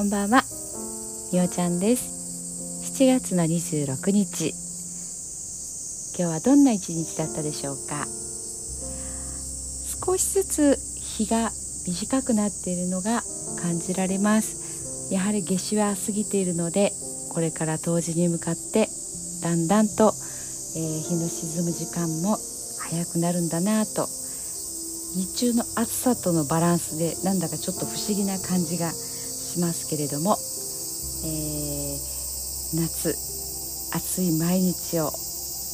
こんばんは。みおちゃんです。7月の26日今日はどんな一日だったでしょうか？少しずつ日が短くなっているのが感じられます。やはり夏至は過ぎているのでこれから冬至に向かってだんだんと、えー、日の沈む時間も早くなるんだなと。日中の暑さとのバランスでなんだかちょっと不思議な感じがししますけれども、えー、夏暑い毎日を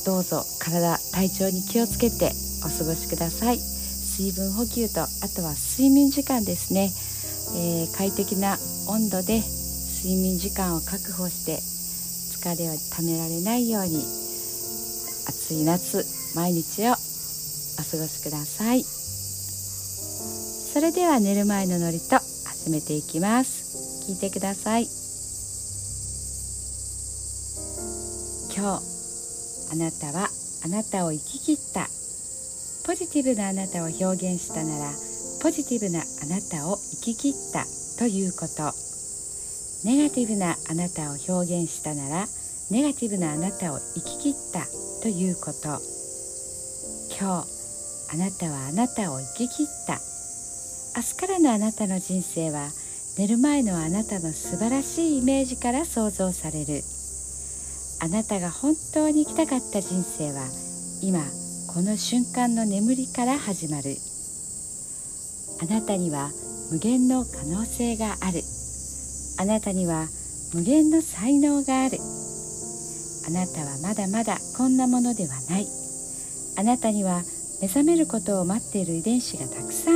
どうぞ体体調に気をつけてお過ごしください。水分補給とあとは睡眠時間ですね、えー、快適な温度で睡眠時間を確保して疲れをためられないように暑い夏毎日をお過ごしください。それでは寝る前のノリと始めていきます。聞いてください。今日あなたはあなたを生き切った。ポジティブなあなたを表現したならポジティブなあなたを生き切った。ということ。ネガティブなあなたを表現したならネガティブなあなたを生き切った。ということ。今日あなたはあなたを生き切った。日からのあなたの人生は寝る前のあなたの素晴らしいイメージから想像される。あなたが本当に生きたかった人生は今この瞬間の眠りから始まる。あなたには無限の可能性がある。あなたには無限の才能がある。あなたはまだまだこんなものではない。あなたには目覚めることを待っている遺伝子がたくさん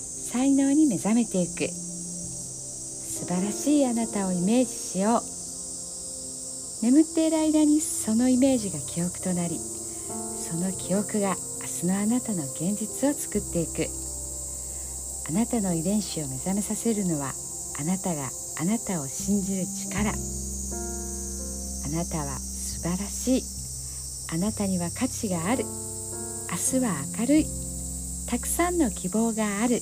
才能に目覚めていく。素晴らしいあなたをイメージしよう。眠っている間にそのイメージが記憶となりその記憶が明日のあなたの現実を作っていく。あなたの遺伝子を目覚めさせるのはあなたがあなたを信じる力。あなたは素晴らしい。あなたには価値がある。明日は明るい。たくさんの希望がある。